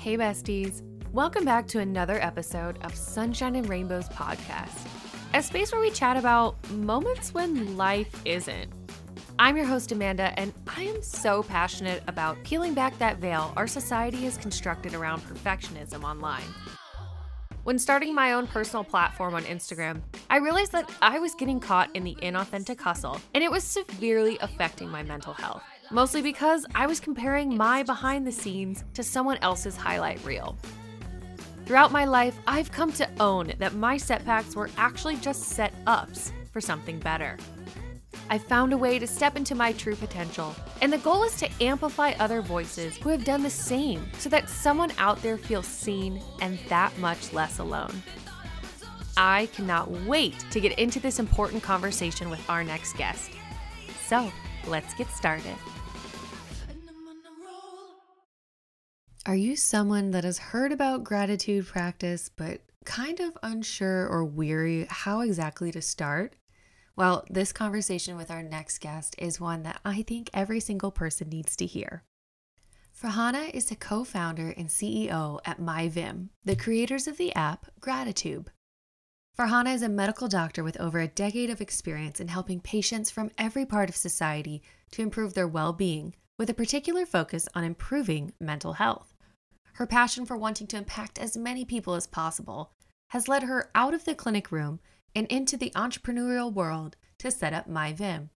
Hey, besties. Welcome back to another episode of Sunshine and Rainbows podcast, a space where we chat about moments when life isn't. I'm your host, Amanda, and I am so passionate about peeling back that veil our society has constructed around perfectionism online. When starting my own personal platform on Instagram, I realized that I was getting caught in the inauthentic hustle, and it was severely affecting my mental health mostly because I was comparing my behind the scenes to someone else's highlight reel. Throughout my life, I've come to own that my setbacks were actually just set ups for something better. I found a way to step into my true potential, and the goal is to amplify other voices who have done the same so that someone out there feels seen and that much less alone. I cannot wait to get into this important conversation with our next guest. So, let's get started. Are you someone that has heard about gratitude practice but kind of unsure or weary how exactly to start? Well, this conversation with our next guest is one that I think every single person needs to hear. Farhana is the co founder and CEO at MyVim, the creators of the app Gratitube. Farhana is a medical doctor with over a decade of experience in helping patients from every part of society to improve their well being with a particular focus on improving mental health. Her passion for wanting to impact as many people as possible has led her out of the clinic room and into the entrepreneurial world to set up MyVim.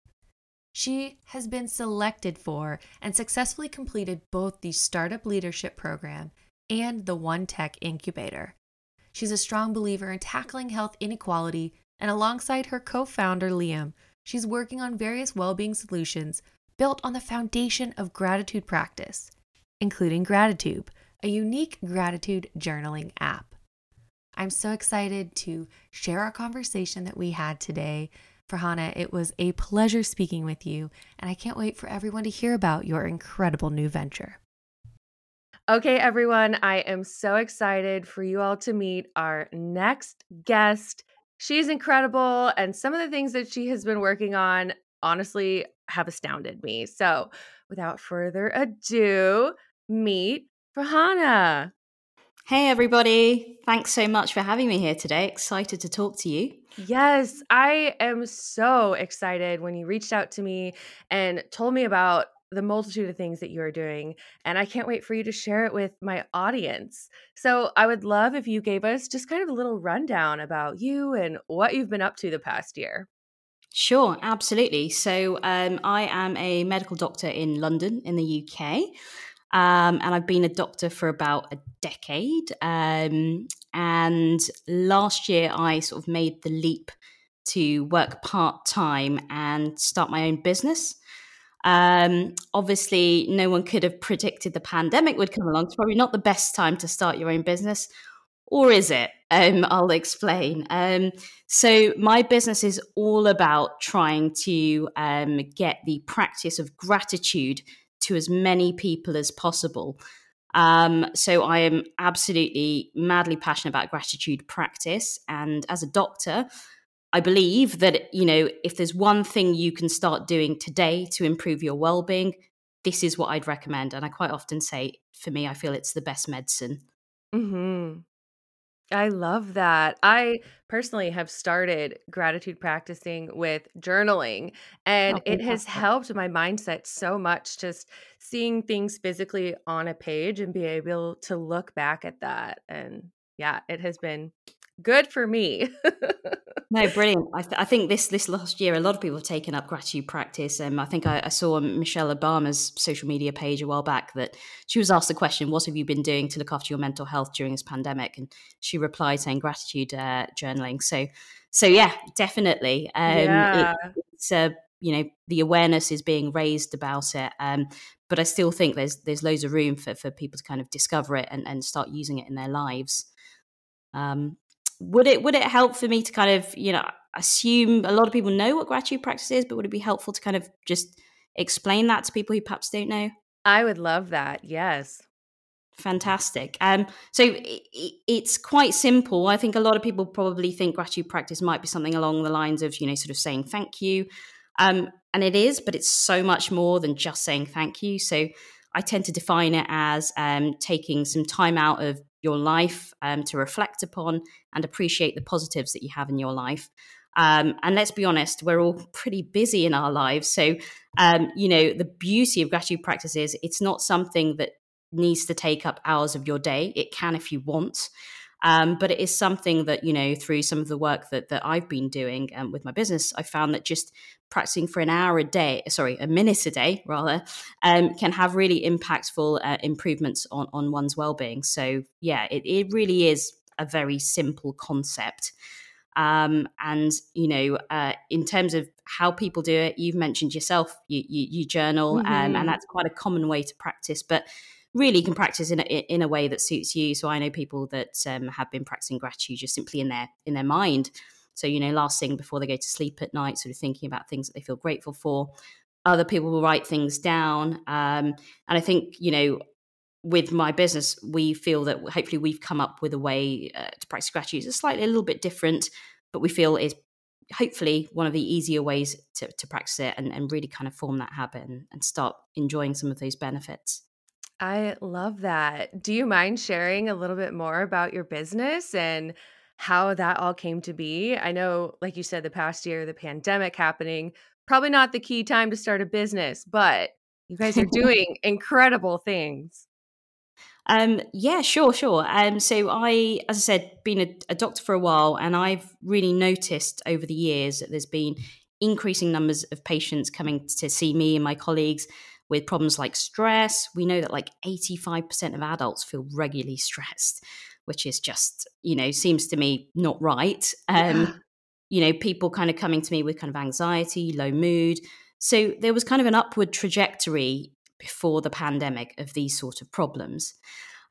She has been selected for and successfully completed both the Startup Leadership Program and the One Tech Incubator. She's a strong believer in tackling health inequality, and alongside her co founder, Liam, she's working on various well being solutions built on the foundation of gratitude practice, including Gratitube, a unique gratitude journaling app. I'm so excited to share our conversation that we had today. For Farhana, it was a pleasure speaking with you, and I can't wait for everyone to hear about your incredible new venture. Okay, everyone, I am so excited for you all to meet our next guest. She's incredible, and some of the things that she has been working on honestly have astounded me. So, without further ado, meet Farhana. Hey, everybody. Thanks so much for having me here today. Excited to talk to you. Yes, I am so excited when you reached out to me and told me about the multitude of things that you are doing. And I can't wait for you to share it with my audience. So I would love if you gave us just kind of a little rundown about you and what you've been up to the past year. Sure, absolutely. So, um, I am a medical doctor in London, in the UK. Um, and I've been a doctor for about a decade. Um, and last year, I sort of made the leap to work part time and start my own business. Um, obviously, no one could have predicted the pandemic would come along. It's probably not the best time to start your own business or is it? Um, I'll explain. Um, so, my business is all about trying to um, get the practice of gratitude to as many people as possible. Um, so, I am absolutely madly passionate about gratitude practice. And as a doctor, I believe that, you know, if there's one thing you can start doing today to improve your well being, this is what I'd recommend. And I quite often say, for me, I feel it's the best medicine. Mm-hmm. I love that. I personally have started gratitude practicing with journaling, and Oh, it has fantastic. helped my mindset so much just seeing things physically on a page and be able to look back at that. And yeah, it has been good for me. No, brilliant. I, th- I think this this last year, a lot of people have taken up gratitude practice. Um, I think I, I saw Michelle Obama's social media page a while back that she was asked the question, "What have you been doing to look after your mental health during this pandemic?" And she replied saying gratitude uh, journaling. So, so yeah, definitely. Um, it, it's uh, you know the awareness is being raised about it. Um, but I still think there's there's loads of room for for people to kind of discover it and, and start using it in their lives. Um, would it would it help for me to kind of you know assume a lot of people know what gratitude practice is, but would it be helpful to kind of just explain that to people who perhaps don't know? I would love that. Yes. Fantastic. Um, so i i- it's quite simple. I think a lot of people probably think gratitude practice might be something along the lines of you know sort of saying thank you, um, and it is, but it's so much more than just saying thank you. So I tend to define it as um, taking some time out of your life um, to reflect upon and appreciate the positives that you have in your life. Um, and let's be honest, we're all pretty busy in our lives. So, um, you know, the beauty of gratitude practice is it's not something that needs to take up hours of your day. It can if you want. Um, but it is something that, you know, through some of the work that, that I've been doing um, with my business, I found that just practicing for an hour a day, sorry, a minute a day rather, um, can have really impactful uh, improvements on, on one's well-being. So yeah, it, it really is a very simple concept. Um, and you know, uh, in terms of how people do it, you've mentioned yourself, you, you, you journal, mm-hmm. um, and mm-hmm. that's quite a common way to practice. But really can practice in a, in a way that suits you. So I know people that um, have been practicing gratitude just simply in their in their mind. So you know, last thing before they go to sleep at night, sort of thinking about things that they feel grateful for. Other people will write things down, um, and I think you know. With my business, we feel that hopefully we've come up with a way uh, to practice gratitude. It's slightly a little bit different, but we feel is hopefully one of the easier ways to, to practice it and, and really kind of form that habit and, and start enjoying some of those benefits. I love that. Do you mind sharing a little bit more about your business and how that all came to be? I know, like you said, the past year, the pandemic happening, probably not the key time to start a business, but you guys are doing incredible things. Um, yeah, sure, sure. Um, so I, as I said, been a, a doctor for a while, and I've really noticed over the years that there's been increasing numbers of patients coming to see me and my colleagues with problems like stress. We know that like 85% of adults feel regularly stressed, which is just, you know, seems to me not right. Um, yeah. You know, people kind of coming to me with kind of anxiety, low mood. So there was kind of an upward trajectory before the pandemic of these sort of problems.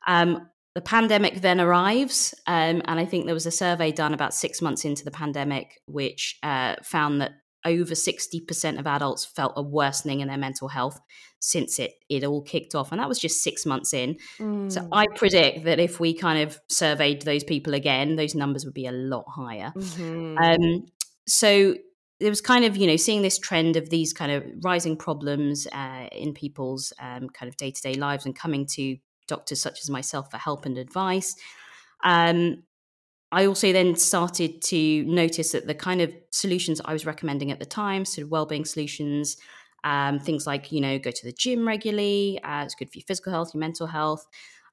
Um, the pandemic then arrives, um, and I think there was a survey done about six months into the pandemic, which uh, found that over 60% of adults felt a worsening in their mental health since it it all kicked off and that was just 6 months in mm. so i predict that if we kind of surveyed those people again those numbers would be a lot higher mm-hmm. um, so there was kind of you know seeing this trend of these kind of rising problems uh, in people's um, kind of day-to-day lives and coming to doctors such as myself for help and advice um, I also then started to notice that the kind of solutions I was recommending at the time, sort of well-being solutions, um, things like you know go to the gym regularly, uh, it's good for your physical health, your mental health.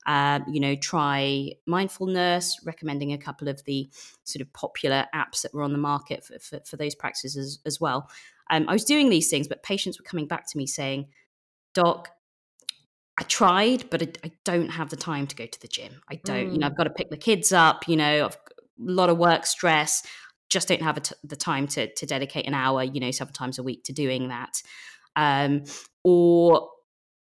Um, you know, try mindfulness, recommending a couple of the sort of popular apps that were on the market for, for, for those practices as, as well. Um, I was doing these things, but patients were coming back to me saying, Doc, I tried, but I, I, don't have the time to go to the gym. I don't, mm. you know, I've mm. got to pick the kids up, you know, I've lot of work stress, just don't have the time to, to dedicate an hour, you know, several times a week to doing that. Um, or,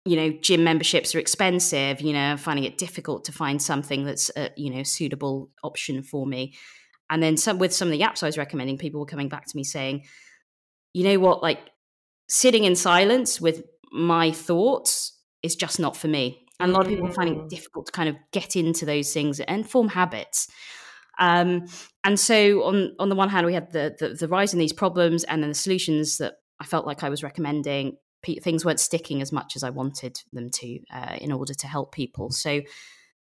you know, gym memberships are expensive, you know, finding it difficult to find something that's a, you know, suitable option for me. And then some with some of the apps I was recommending, people were coming back to me saying, you know what, like sitting in silence with my thoughts is just not for me. And a lot of people are finding it mm. difficult to kind of get into those things and form habits. Um, and so, on on the one hand, we had the, the, the rise in these problems, and then the solutions that I felt like I was recommending. Things weren't sticking as much as I wanted them to uh, in order to help people. So,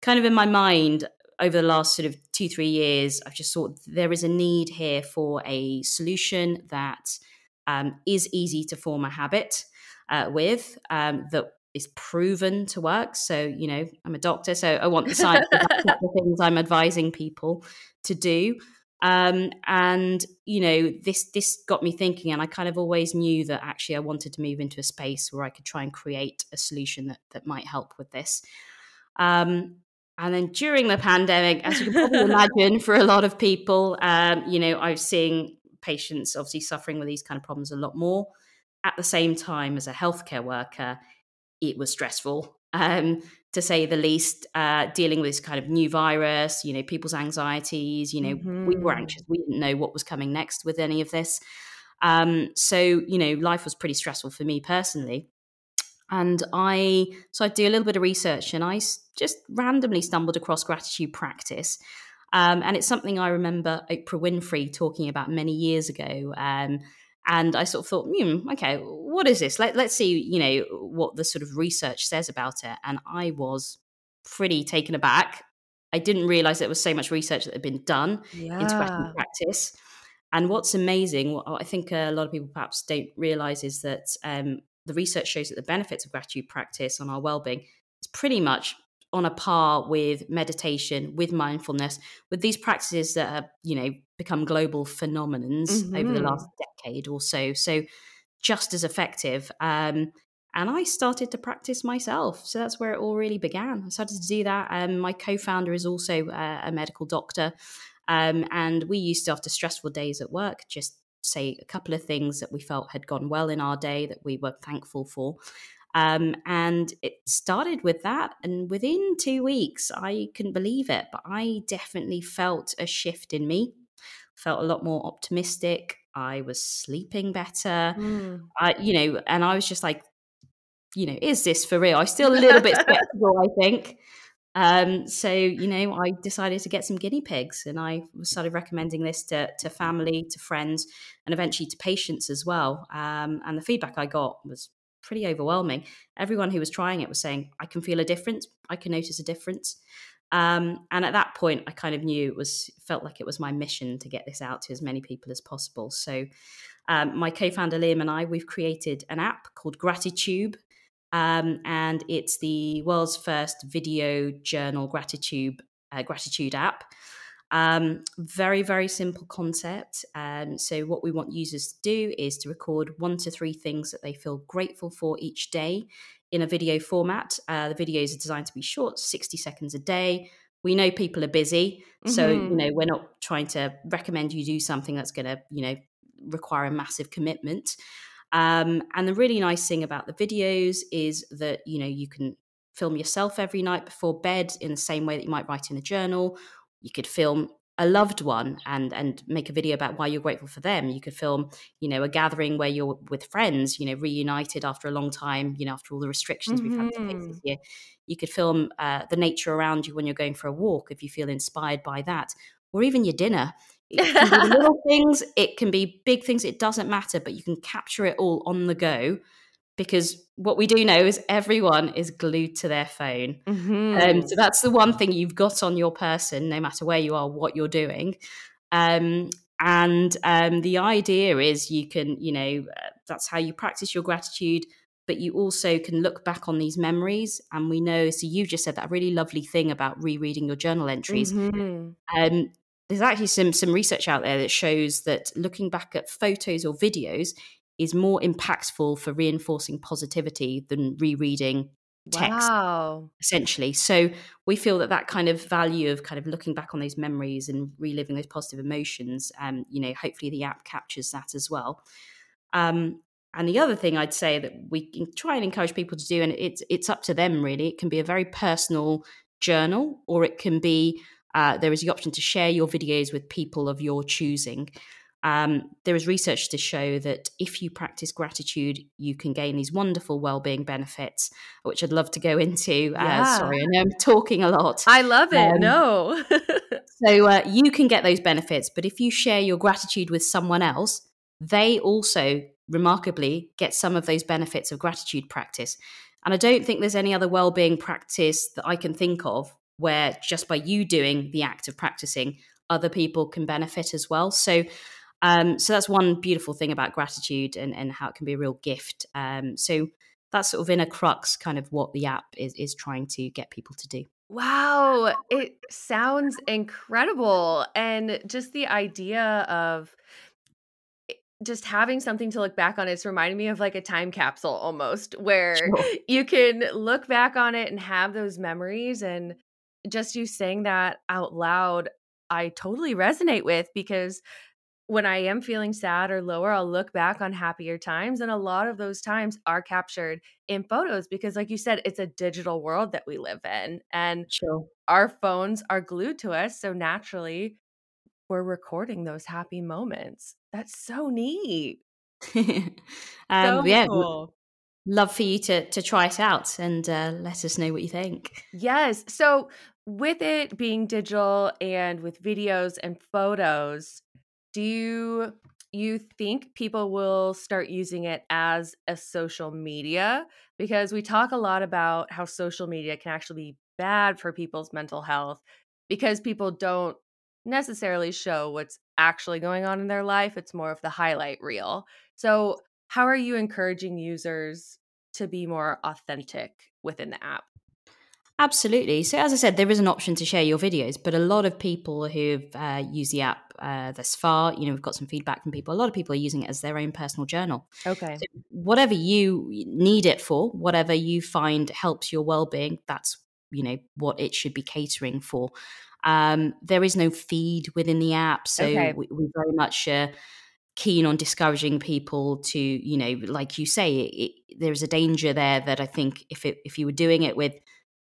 kind of in my mind, over the last sort of two three years, I've just thought there is a need here for a solution that um, is easy to form a habit uh, with um, that is proven to work. So, you know, I'm a doctor, so I want the science the things I'm advising people to do. Um, and you know, this this got me thinking, and I kind of always knew that actually I wanted to move into a space where I could try and create a solution that that might help with this. Um, and then during the pandemic, as you can probably imagine, for a lot of people, um, you know, I was seeing patients obviously suffering with these kind of problems a lot more. At the same time, as a healthcare worker, it was stressful um, to say the least uh, dealing with this kind of new virus you know people's anxieties you know mm-hmm. we were mm-hmm. anxious we didn't know what was coming next with any of this um, so you know life was pretty stressful for me personally and i so i do a little bit of research and i just randomly stumbled across gratitude practice um, and it's something i remember oprah winfrey talking about many years ago um, and I sort of thought, hmm, okay, what is this? Let, let's see, you know, what the sort of research says about it. And I was pretty taken aback. I didn't realize there was so much research that had been done yeah. into gratitude practice. And what's amazing, what I think a lot of people perhaps don't realize is that um, the research shows that the benefits of gratitude practice on our well-being is pretty much on a par with meditation, with mindfulness, with these practices that have, you know, become global phenomenons mm-hmm. over the last mm-hmm. decade or so. So just as effective. Um, and I started to practice myself. So that's where it all really began. I started to do that. Um, my co founder is also a, a medical doctor. Um, and we used to, after stressful days at work, just say a couple of things that we felt had gone well in our day that we were thankful for. Um, and it started with that. And within two weeks, I couldn't believe it, but I definitely felt a shift in me, felt a lot more optimistic. I was sleeping better. Mm. I, you know, and I was just like, you know, is this for real? I'm still a little bit skeptical, I think. Um, so, you know, I decided to get some guinea pigs and I started recommending this to, to family, to friends, and eventually to patients as well. Um, and the feedback I got was pretty overwhelming. Everyone who was trying it was saying, I can feel a difference, I can notice a difference. Um, and at that point, I kind of knew it was felt like it was my mission to get this out to as many people as possible. So, um, my co-founder Liam and I, we've created an app called Gratitube, um, and it's the world's first video journal gratitude uh, gratitude app. Um, very very simple concept. Um, so what we want users to do is to record one to three things that they feel grateful for each day in a video format. Uh, the videos are designed to be short, sixty seconds a day. We know people are busy, so mm-hmm. you know we're not trying to recommend you do something that's going to you know require a massive commitment. Um, and the really nice thing about the videos is that you know you can film yourself every night before bed in the same way that you might write in a journal. You could film a loved one and and make a video about why you're grateful for them you could film you know a gathering where you're with friends you know reunited after a long time you know after all the restrictions mm-hmm. we've had to face this mm-hmm. year you could film uh, the nature around you when you're going for a walk if you feel inspired by that or even your dinner it can be little things, it can be big things, it doesn't matter, but you can capture it all on the go because what we do know is everyone is glued to their phone. Mm-hmm. Um, so that's the one thing you've got on your person, no matter where you are, what you're doing. Um, and um, the idea is you can, you know, uh, that's how you practice your gratitude, but you also can look back on these memories. And we know, so you just said that really lovely thing about rereading your journal entries. Mm-hmm. Um, there's actually some some research out there that shows that looking back at photos or videos is more impactful for reinforcing positivity than rereading text wow. essentially so we feel that that kind of value of kind of looking back on those memories and reliving those positive emotions um you know hopefully the app captures that as well um and the other thing I'd say that we can try and encourage people to do, and it's it's up to them really. It can be a very personal journal, or it can be uh, there is the option to share your videos with people of your choosing. Um, there is research to show that if you practice gratitude, you can gain these wonderful well-being benefits, which I'd love to go into. Yeah. Uh, sorry, I know I'm talking a lot. I love it. Um, no. so uh, you can get those benefits, but if you share your gratitude with someone else, they also remarkably get some of those benefits of gratitude practice. And I don't think there's any other well-being practice that I can think of where just by you doing the act of practicing, other people can benefit as well. So, um, so that's one beautiful thing about gratitude and, and how it can be a real gift. Um, so that's sort of in a crux, kind of what the app is is trying to get people to do. Wow, it sounds incredible, and just the idea of just having something to look back on it's reminding me of like a time capsule almost where sure. you can look back on it and have those memories and just you saying that out loud, I totally resonate with because when I am feeling sad or lower, I'll look back on happier times. And a lot of those times are captured in photos because, like you said, it's a digital world that we live in. And sure. our phones are glued to us. So naturally, we're recording those happy moments. That's so neat. um, so yeah, cool love for you to to try it out and uh, let us know what you think. Yes. So with it being digital and with videos and photos, do you you think people will start using it as a social media? Because we talk a lot about how social media can actually be bad for people's mental health because people don't necessarily show what's actually going on in their life. It's more of the highlight reel. So, how are you encouraging users to be more authentic within the app? Absolutely. So, as I said, there is an option to share your videos, but a lot of people who've uh, used the app uh, thus far, you know, we've got some feedback from people. A lot of people are using it as their own personal journal. Okay. So whatever you need it for, whatever you find helps your well-being, that's you know what it should be catering for. Um, there is no feed within the app, so Okay. we, we're very much. Uh, keen on discouraging people to you know like you say it, it, there's a danger there that i think if it, if you were doing it with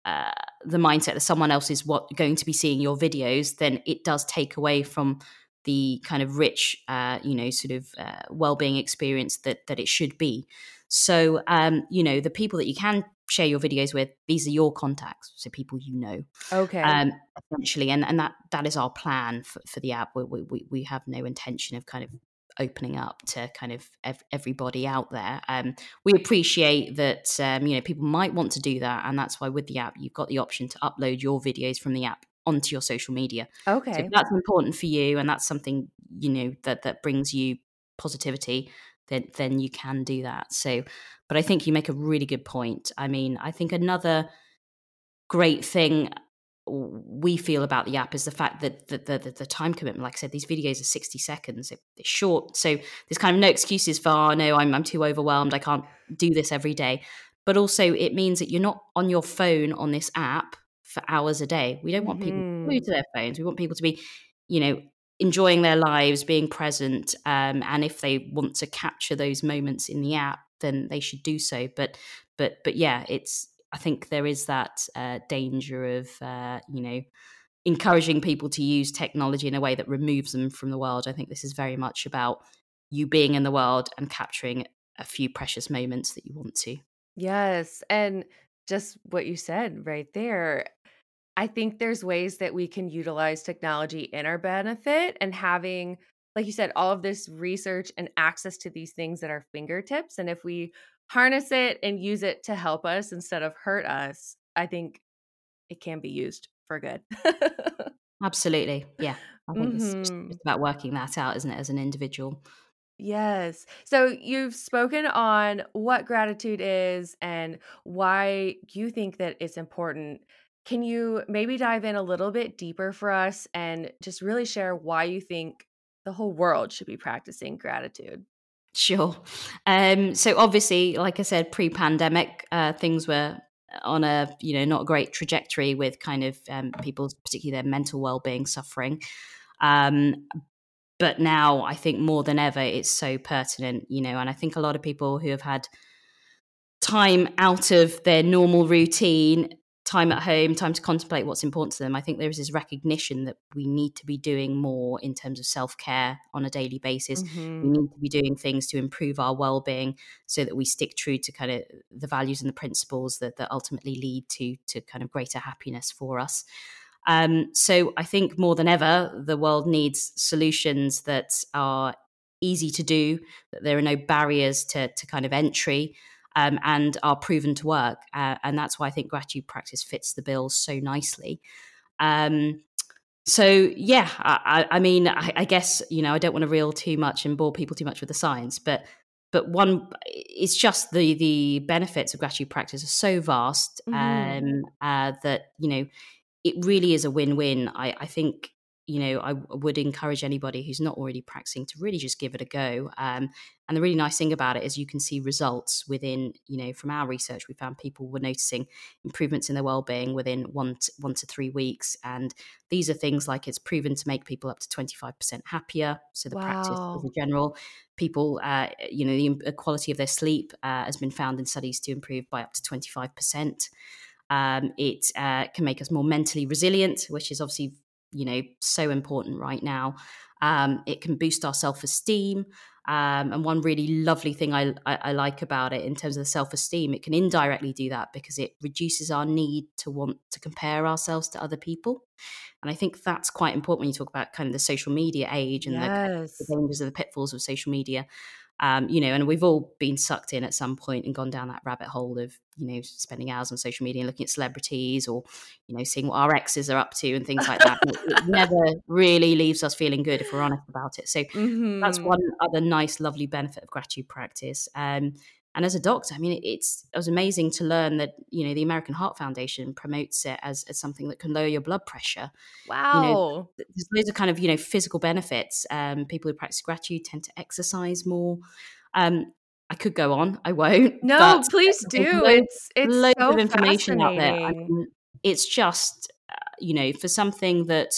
uh, the mindset that someone else is what going to be seeing your videos, then it does take away from the kind of rich, uh, you know, sort of uh, well-being experience that that it should be. So, um, you know, the people that you can share your videos with, these are your contacts, so people you know, Okay. um, essentially, and and that that is our plan for, for the app. We, we we have no intention of kind of opening up to kind of ev- everybody out there. Um, we appreciate that um, you know people might want to do that, and that's why with the app you've got the option to upload your videos from the app onto your social media. So okay. if that's important for you, and that's something you know that that brings you positivity, then then you can do that. So, but I think you make a really good point. I mean, I think another great thing we feel about the app is the fact that the, the, the time commitment, like I said, these videos are 60 seconds, they're short. So there's kind of no excuses for, oh, no, I'm, I'm too overwhelmed. I can't do this every day. But also, it means that you're not on your phone on this app for hours a day. We don't want people to glued to their phones. We want people to be, you know, enjoying their lives, being present. Um, and if they want to capture those moments in the app, then they should do so. But, but, but yeah, it's, I think there is that uh, danger of, uh, you know, encouraging people to use technology in a way that removes them from the world. I think this is very much about you being in the world and capturing a few precious moments that you want to. Yes. And just what you said right there, I think there's ways that we can utilize technology in our benefit and having, like you said, all of this research and access to these things at our fingertips. And if we harness it and use it to help us instead of hurt us, I think it can be used for good. Absolutely. Yeah. I think it's just, hmm just about working that out, isn't it, as an individual? Yes. So you've spoken on what gratitude is and why you think that it's important. Can you maybe dive in a little bit deeper for us and just really share why you think the whole world should be practicing gratitude? Sure. Um, so obviously, like I said, pre-pandemic, uh, things were on a you know not a great trajectory with kind of um, people's particularly their mental well-being suffering. Um, but now I think more than ever it's so pertinent, you know, and I think a lot of people who have had time out of their normal routine, time at home, time to contemplate what's important to them. I think there is this recognition that we need to be doing more in terms of self care on a daily basis. We hmm need to be doing things to improve our well being so that we stick true to kind of the values and the principles that, that ultimately lead to, to kind of greater happiness for us. Um, so I think more than ever, the world needs solutions that are easy to do, that there are no barriers to, to kind of entry, um, and are proven to work. Uh, and that's why I think gratitude practice fits the bill so nicely. Um, so yeah, I, I mean, I, I guess you know, I don't want to reel too much and bore people too much with the science, but but one, it's just the the benefits of gratitude practice are so vast hmm um, uh, that you know it really is a win-win. I, I think you know I would encourage anybody who's not already practicing to really just give it a go. Um, and the really nice thing about it is you can see results within you know from our research we found people were noticing improvements in their well-being within one to, one to three weeks, and these are things like it's proven to make people up to twenty five percent happier. So the practice as Wow. a general people uh, you know the quality of their sleep uh, has been found in studies to improve by up to 25% um, it uh, can make us more mentally resilient, which is obviously you know so important right now. Um, it can boost our self esteem. Um, and one really lovely thing I, I, I, like about it in terms of the self esteem, it can indirectly do that because it reduces our need to want to compare ourselves to other people. And I think that's quite important when you talk about kind of the social media age and yes. the, the dangers of the pitfalls of social media um, you know, and we've all been sucked in at some point and gone down that rabbit hole of, you know, spending hours on social media and looking at celebrities or, you know, seeing what our exes are up to and things like that. it, never really leaves us feeling good if we're honest about it. So mm-hmm. that's one other nice, lovely benefit of gratitude practice. Um, and as a doctor, I mean, it's it was amazing to learn that you know the American Heart Foundation promotes it as, as something that can lower your blood pressure. Wow! You know, there's loads of kind of you know physical benefits. Um, people who practice gratitude tend to exercise more. Um, I could go on. I won't. No, please do. Loads, it's it's loads so of information out there. I mean, it's just uh, you know for something that,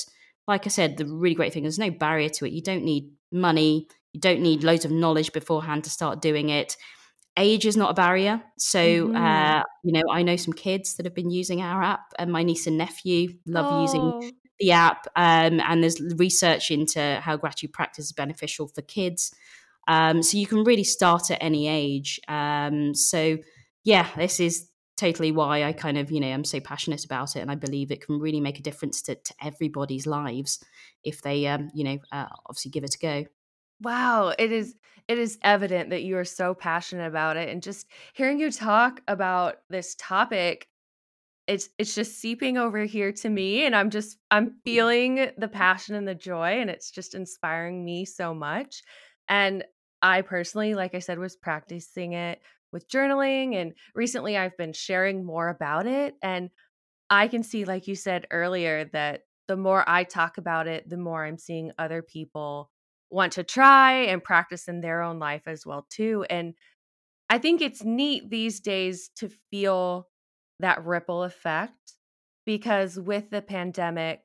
like I said, the really great thing. There's no barrier to it. You don't need money. You don't need loads of knowledge beforehand to start doing it age is not a barrier. So, mm-hmm. uh, you know, I know some kids that have been using our app, and my niece and nephew love oh. using the app. Um, and there's research into how gratitude practice is beneficial for kids. Um, so you can really start at any age. Um, so, yeah, this is totally why I kind of, you know, I'm so passionate about it. And I believe it can really make a difference to, to everybody's lives if they, um, you know, uh, obviously give it a go. Wow, it is it is evident that you are so passionate about it and just hearing you talk about this topic it's it's just seeping over here to me and I'm just I'm mm. feeling the passion and the joy and it's just inspiring me so much. And I personally like I said was practicing it with journaling and recently I've been sharing more about it and I can see like you said earlier that the more I talk about it, the more I'm seeing other people want to try and practice in their own life as well too and i think it's neat these days to feel that ripple effect because with the pandemic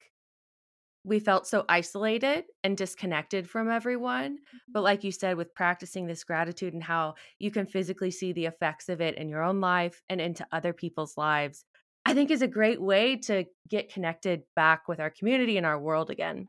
we felt so isolated and disconnected from everyone but mm-hmm. like you said with practicing this gratitude and how you can physically see the effects of it in your own life and into other people's lives i think is a great way to get connected back with our community and our world again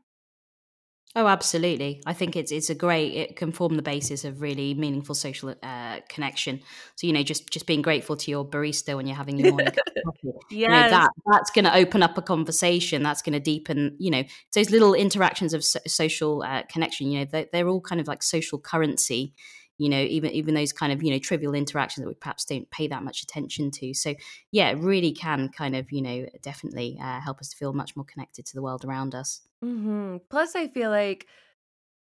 Oh, absolutely. I think it's it's a great. It can form the basis of really meaningful social uh, connection. So you know, just just being grateful to your barista when you're having your morning coffee. yes. You know, that that's going to open up a conversation. That's going to deepen. You know, those little interactions of so- social uh, connection. You know, they're, they're all kind of like social currency you know even even those kind of you know trivial interactions that we perhaps don't pay that much attention to so yeah it really can kind of you know definitely uh, help us to feel much more connected to the world around us mm-hmm. plus i feel like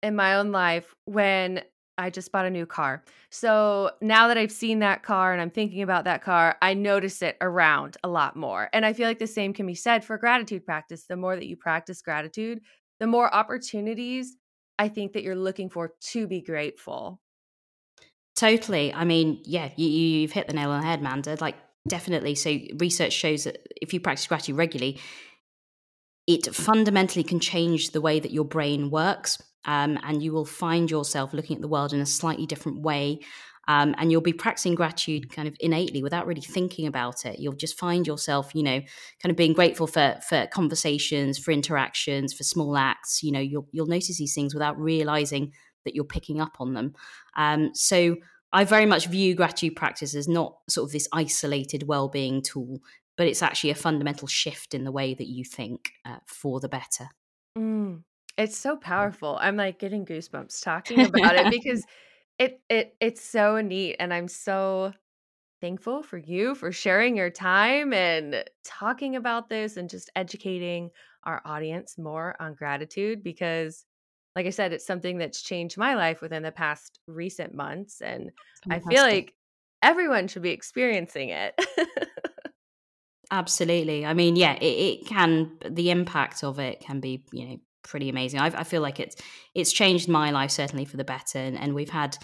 in my own life when I just bought a new car. So now that I've seen that car and I'm thinking about that car, I notice it around a lot more. And I feel like the same can be said for gratitude practice. The more that you practice gratitude, the more opportunities I think that you're looking for to be grateful. Totally. I mean, yeah, you, you've hit the nail on the head, Manda. Like, definitely. So, research shows that if you practice gratitude regularly, it fundamentally can change the way that your brain works. Um, and you will find yourself looking at the world in a slightly different way. Um, and you'll be practicing gratitude kind of innately without really thinking about it. You'll just find yourself, you know, kind of being grateful for for conversations, for interactions, for small acts. You know, you'll you'll notice these things without realizing that you're picking up on them. Um, so I very much view gratitude practice as not sort of this isolated well-being tool, but it's actually a fundamental shift in the way that you think uh, for the better. Mm, it's so powerful. I'm like getting goosebumps talking about it because it it it's so neat, and I'm so thankful for you for sharing your time and talking about this and just educating our audience more on gratitude because like I said, it's something that's changed my life within the past recent months. And I feel like everyone should be experiencing it. Absolutely. I mean, yeah, it, it, can, the impact of it can be, you know, pretty amazing. I, I feel like it's, it's changed my life certainly for the better. And, and we've had,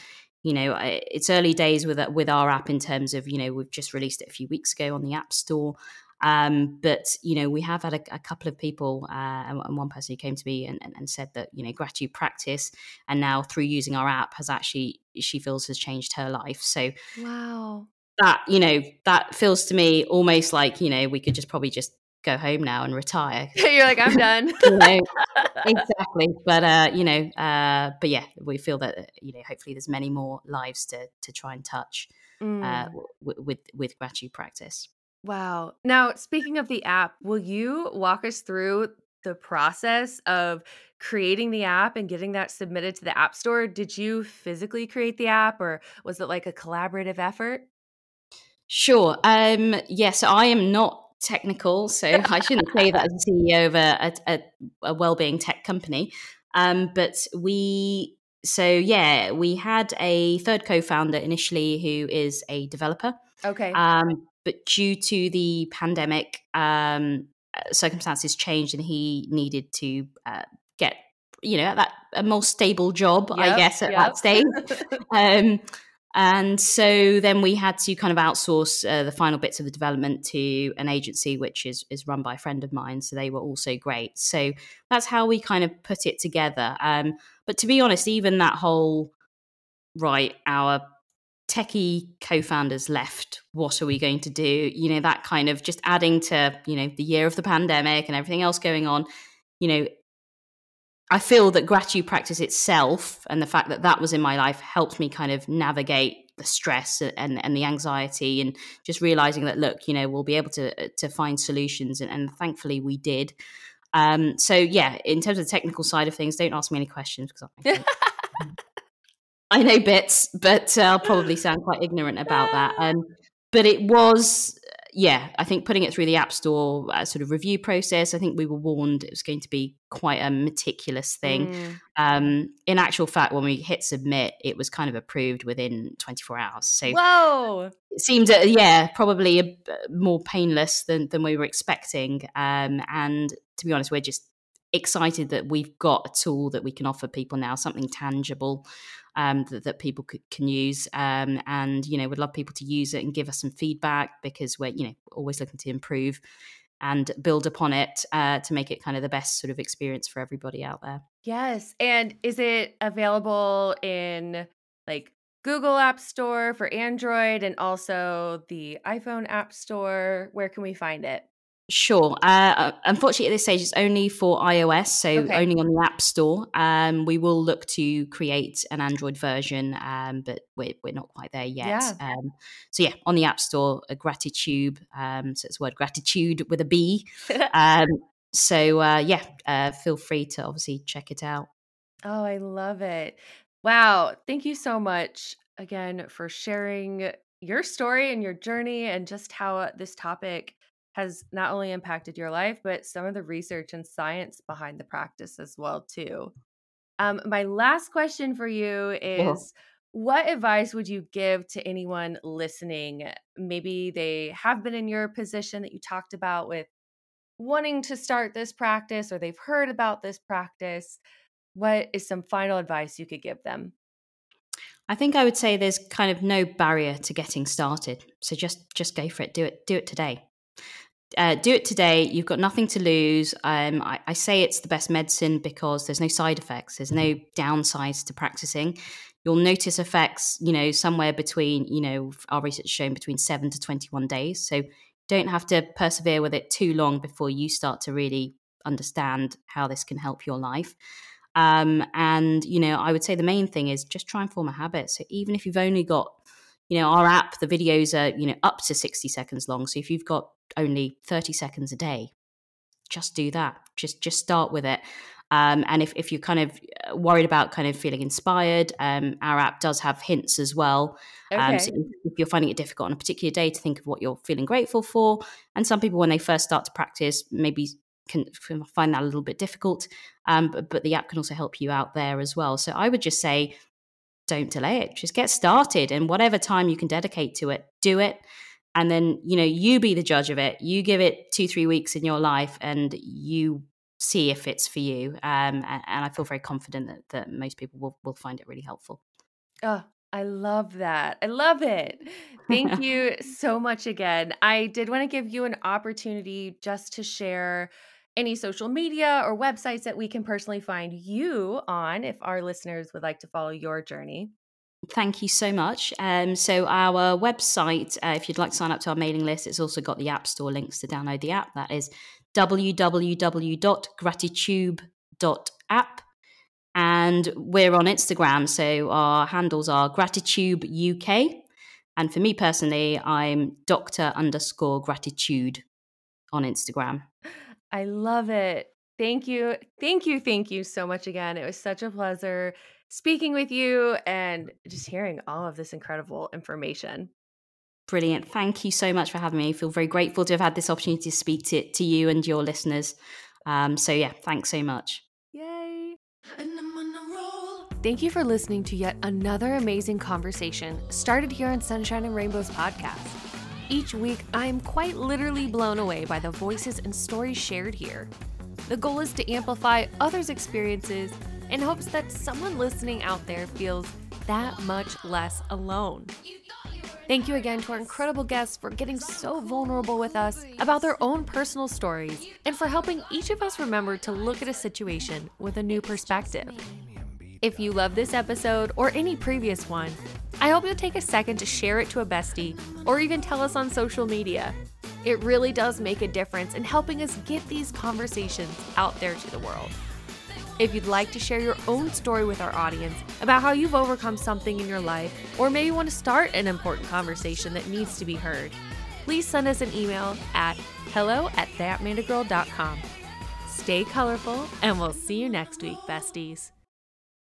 you know, it's early days with, with our app in terms of, you know, we've just released it a few weeks ago on the App Store. Um, but you know, we have had a, a couple of people, uh, and, one person who came to me and, and, and, said that you know, gratitude practice, and now through using our app, has actually she feels has changed her life. So wow, that you know, that feels to me almost like you know, we could just probably just go home now and retire. You're like, I'm done. you know, exactly. But uh, you know, uh, but yeah, we feel that uh, you know, hopefully, there's many more lives to to try and touch uh, Mm. uh, w- with with gratitude practice. Wow. Now, speaking of the app, will you walk us through the process of creating the app and getting that submitted to the App Store? Did you physically create the app or was it like a collaborative effort? Sure. Um, yeah, so I am not technical, so I shouldn't say that as a CEO of a, a, a well-being tech company. Um, but we, so yeah, we had a third co-founder initially who is a developer. Okay. Um, but due to the pandemic, um, uh, circumstances changed, and he needed to uh, get, you know, that a more stable job, I guess, at yep. that stage. Um, and so then we had to kind of outsource uh, the final bits of the development to an agency, which is is run by a friend of mine. So they were also great. So that's how we kind of put it together. Um, but to be honest, even that whole right, our techie co-founders left. What are we going to do? You know, that kind of just adding to you know the year of the pandemic and everything else going on. You know, I feel that gratitude practice itself and the fact that that was in my life helped me kind of navigate the stress and, and the anxiety and just realizing that look you know we'll be able to to find solutions and, and thankfully we did um so yeah in terms of the technical side of things don't ask me any questions because I, I know bits but uh, i'll probably sound quite ignorant about that um but it was yeah, I think putting it through the App Store uh, sort of review process, I think we were warned it was going to be quite a meticulous thing. Mm. Um, in actual fact, when we hit submit, it was kind of approved within 24 hours. So Whoa. it seemed, uh, yeah, probably a, more painless than, than we were expecting. Um, and to be honest, we're just excited that we've got a tool that we can offer people now, something tangible um, that, that, people could, can use. Um, and, you know, we'd love people to use it and give us some feedback because we're, you know, always looking to improve and build upon it uh, to make it kind of the best sort of experience for everybody out there. Yes. And is it available in like Google App Store for Android and also the iPhone App Store? Where can we find it? Sure. Uh, unfortunately, at this stage, it's only for iOS, so Okay. only on the App Store. Um, we will look to create an Android version, um, but we're, we're not quite there yet. Yeah. Um, so yeah, on the App Store, a Gratitube. Um, so it's the word gratitude with a B. Um, so uh, yeah, uh, feel free to obviously check it out. Oh, I love it. Wow. Thank you so much again for sharing your story and your journey and just how this topic has not only impacted your life, but some of the research and science behind the practice as well too. Um, my last question for you Whoa. is what advice would you give to anyone listening? Maybe they have been in your position that you talked about with wanting to start this practice or they've heard about this practice. What is some final advice you could give them? I think I would say there's kind of no barrier to getting started. So just just go for it. Do it. Do it today. Uh, do it today. You've got nothing to lose. Um, I, I say it's the best medicine because there's no side effects. There's no downsides to practicing. You'll notice effects, you know, somewhere between, you know, our research has shown between seven to 21 days. So don't have to persevere with it too long before you start to really understand how this can help your life. Um, and, you know, I would say the main thing is just try and form a habit. So even if you've only got, you know, our app, the videos are, you know, up to 60 seconds long. So if you've got only 30 seconds a day, just do that. Just just start with it. Um, and if, if you're kind of uh, worried about kind of feeling inspired, um, our app does have hints as well. Um, so Okay. if, you're finding it difficult on a particular day to think of what you're feeling grateful for, and some people when they first start to practice maybe can, can find that a little bit difficult, um, but, but the app can also help you out there as well. So I would just say, don't delay it. Just get started, and whatever time you can dedicate to it, do it. And then you know you be the judge of it. You give it two three weeks in your life, and you see if it's for you. Um, and, and I feel very confident that, that most people will, will find it really helpful. Oh, I love that. I love it. Thank you so much again. I did want to give you an opportunity just to share any social media or websites that we can personally find you on if our listeners would like to follow your journey. Thank you so much. Um, so, our website, uh, if you'd like to sign up to our mailing list, it's also got the App Store links to download the app. That is www.gratitube.app. And we're on Instagram. So, our handles are Gratitube UK. And for me personally, I'm Dr. underscore gratitude on Instagram. I love it. Thank you. Thank you. Thank you so much again. It was such a pleasure speaking with you and just hearing all of this incredible information. Brilliant. Thank you so much for having me. I feel very grateful to have had this opportunity to speak to, to you and your listeners. Um, so, yeah, thanks so much. Yay. Thank you for listening to yet another amazing conversation started here on Sunshine and Rainbows podcast. Each week, I am quite literally blown away by the voices and stories shared here. The goal is to amplify others' experiences in hopes that someone listening out there feels that much less alone. Thank you again to our incredible guests for getting so vulnerable with us about their own personal stories and for helping each of us remember to look at a situation with a new perspective. If you love this episode or any previous one, I hope you'll take a second to share it to a bestie or even tell us on social media. It really does make a difference in helping us get these conversations out there to the world. If you'd like to share your own story with our audience about how you've overcome something in your life, or maybe want to start an important conversation that needs to be heard, please send us an email at hello at thatmandagirl.com. Stay colorful, and we'll see you next week, besties.